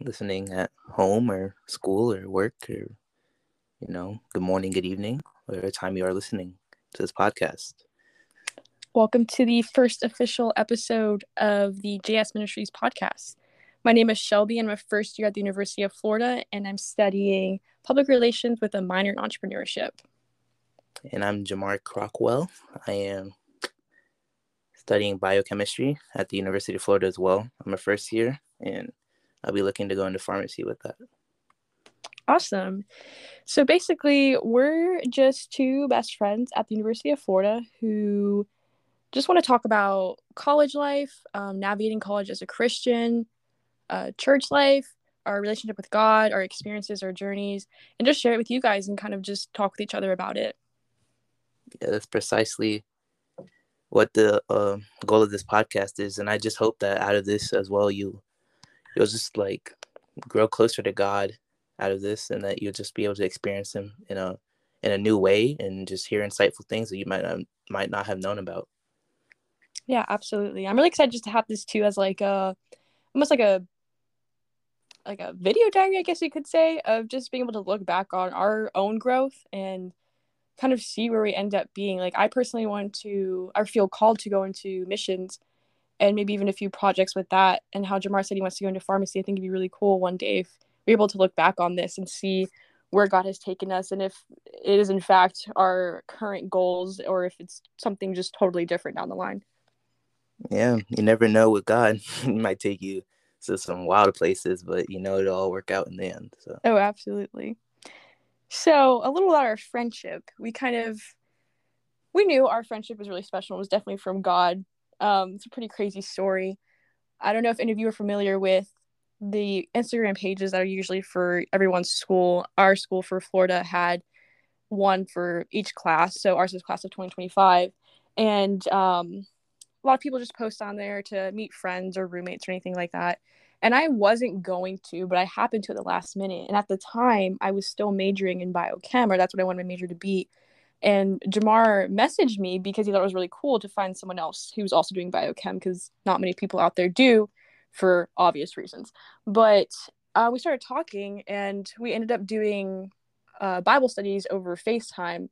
listening at home or school or work or, you know, good morning, good evening, whatever time you are listening to this podcast. Welcome to the first official episode of the JS Ministries podcast. My name is Shelby. And I'm a first year at the University of Florida, and I'm studying public relations with a minor in entrepreneurship. And I'm Jamar Crockwell. I am studying biochemistry at the University of Florida as well. I'm a first year, and I'll be looking to go into pharmacy with that. Awesome. So basically, we're just two best friends at the University of Florida who just want to talk about college life, um, navigating college as a Christian, uh, church life, our relationship with God, our experiences, our journeys, and just share it with you guys and kind of just talk with each other about it. Yeah, that's precisely what the uh, goal of this podcast is, and I just hope that out of this as well, you you'll just like grow closer to God out of this, and that you'll just be able to experience Him in a in a new way, and just hear insightful things that you might not, might not have known about. Yeah, absolutely. I'm really excited just to have this too as like a almost like a like a video diary, I guess you could say, of just being able to look back on our own growth and kind of see where we end up being. Like I personally want to I feel called to go into missions and maybe even a few projects with that and how Jamar said he wants to go into pharmacy. I think it'd be really cool one day if we're able to look back on this and see where God has taken us and if it is in fact our current goals or if it's something just totally different down the line. Yeah, you never know with God. he might take you to some wild places, but you know it'll all work out in the end. So Oh, absolutely. So, a little about our friendship. We kind of we knew our friendship was really special. It was definitely from God. Um, it's a pretty crazy story. I don't know if any of you are familiar with the Instagram pages that are usually for everyone's school. Our school for Florida had one for each class. So ours is class of 2025. And um, a lot of people just post on there to meet friends or roommates or anything like that. And I wasn't going to, but I happened to at the last minute. And at the time, I was still majoring in biochem, or that's what I wanted my major to be. And Jamar messaged me because he thought it was really cool to find someone else who was also doing biochem because not many people out there do for obvious reasons. But uh, we started talking and we ended up doing uh, Bible studies over FaceTime.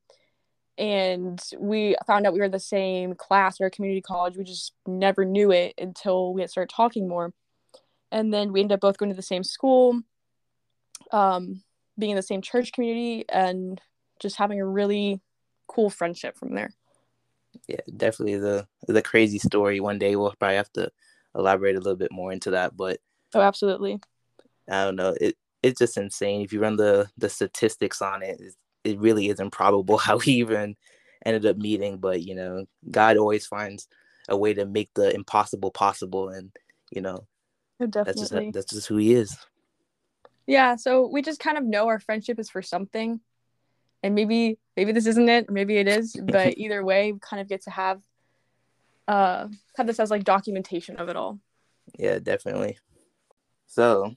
And we found out we were in the same class at our community college. We just never knew it until we had started talking more. And then we ended up both going to the same school, um, being in the same church community, and just having a really cool friendship from there. Yeah, definitely the the crazy story. One day we'll probably have to elaborate a little bit more into that, but oh, absolutely. I don't know. It it's just insane. If you run the the statistics on it, it really is improbable how we even ended up meeting. But you know, God always finds a way to make the impossible possible, and you know, definitely. that's just that's just who He is. Yeah. So we just kind of know our friendship is for something, and maybe maybe this isn't it, maybe it is. But either way, we kind of get to have uh have this as like documentation of it all. Yeah, definitely. So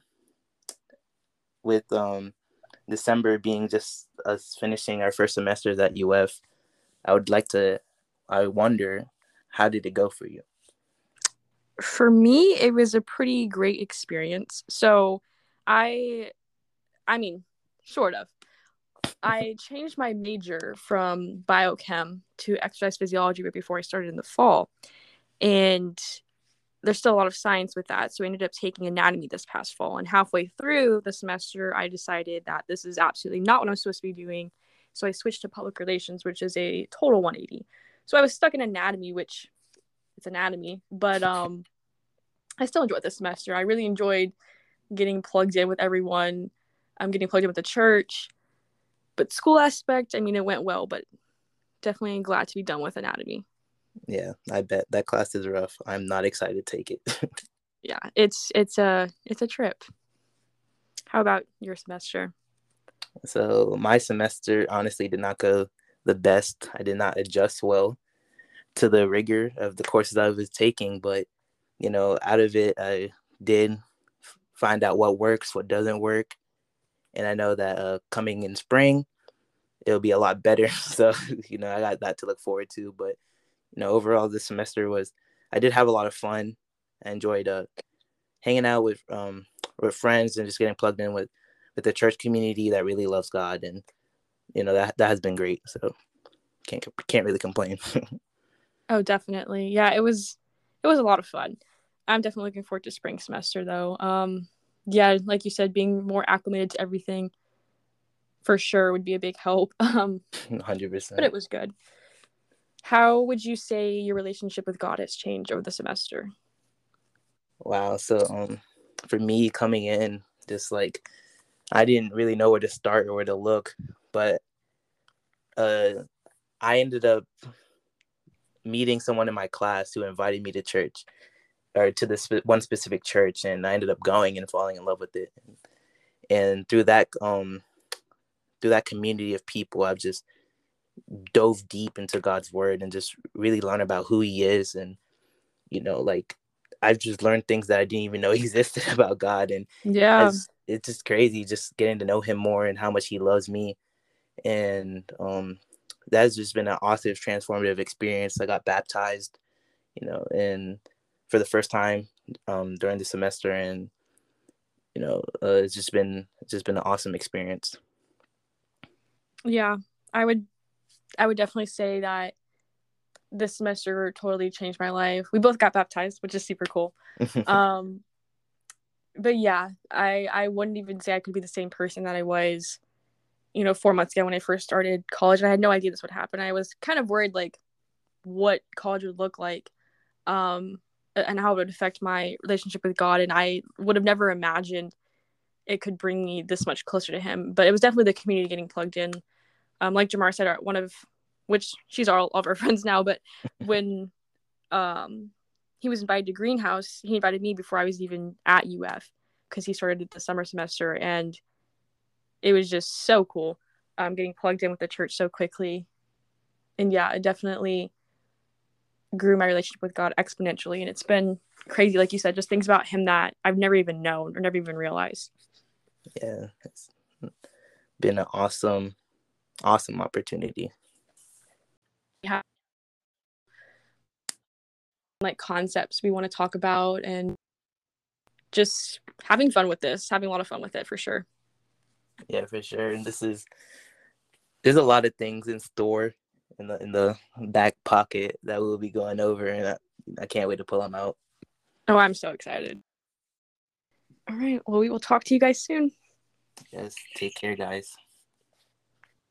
with um December being just us finishing our first semesters at UF, I would like to I wonder how did it go for you? For me, it was a pretty great experience. So I I mean, sort of. I changed my major from biochem to exercise physiology right before I started in the fall. And there's still a lot of science with that. So I ended up taking anatomy this past fall. And halfway through the semester, I decided that this is absolutely not what I'm supposed to be doing. So I switched to public relations, which is a total 180. So I was stuck in anatomy, which it's anatomy, but um, I still enjoyed this semester. I really enjoyed getting plugged in with everyone. I'm getting plugged in with the church. But school aspect, I mean, it went well, but definitely glad to be done with anatomy. Yeah, I bet that class is rough. I'm not excited to take it. yeah, it's it's a it's a trip. How about your semester? So my semester honestly did not go the best. I did not adjust well to the rigor of the courses I was taking, but you know, out of it, I did find out what works, what doesn't work, and I know that uh, coming in spring, it'll be a lot better. So you know, I got that to look forward to. But you know, overall, this semester was I did have a lot of fun. I enjoyed uh, hanging out with um with friends and just getting plugged in with with the church community that really loves God and you know that that has been great. So can't can't really complain. oh, definitely. Yeah, it was it was a lot of fun. I'm definitely looking forward to spring semester though. Um yeah, like you said being more acclimated to everything for sure would be a big help. Um 100%. But it was good. How would you say your relationship with God has changed over the semester? Wow. So um for me coming in just like I didn't really know where to start or where to look, but uh I ended up meeting someone in my class who invited me to church or to this one specific church and I ended up going and falling in love with it. And, and through that um through that community of people I've just dove deep into God's word and just really learn about who he is. And you know like I've just learned things that I didn't even know existed about God. And yeah. it's just crazy just getting to know him more and how much he loves me. And um that's just been an awesome transformative experience. I got baptized you know and for the first time um during the semester and you know uh, it's just been it's just been an awesome experience yeah I would I would definitely say that this semester totally changed my life. We both got baptized, which is super cool. um, but yeah, I I wouldn't even say I could be the same person that I was, you know, four months ago when I first started college. And I had no idea this would happen. I was kind of worried like what college would look like, um, and how it would affect my relationship with God. And I would have never imagined it could bring me this much closer to Him. But it was definitely the community getting plugged in um, like Jamar said, one of which she's all of our friends now, but when um, he was invited to Greenhouse, he invited me before I was even at UF because he started the summer semester, and it was just so cool um, getting plugged in with the church so quickly. And yeah, it definitely grew my relationship with God exponentially, and it's been crazy, like you said, just things about Him that I've never even known or never even realized. Yeah, it's been an awesome awesome opportunity. Yeah. Like concepts we want to talk about and just having fun with this, having a lot of fun with it for sure. Yeah, for sure. And this is there's a lot of things in store in the in the back pocket that we'll be going over, and I, I can't wait to pull them out. Oh, I'm so excited. All right. Well, we will talk to you guys soon. Yes. Take care, guys.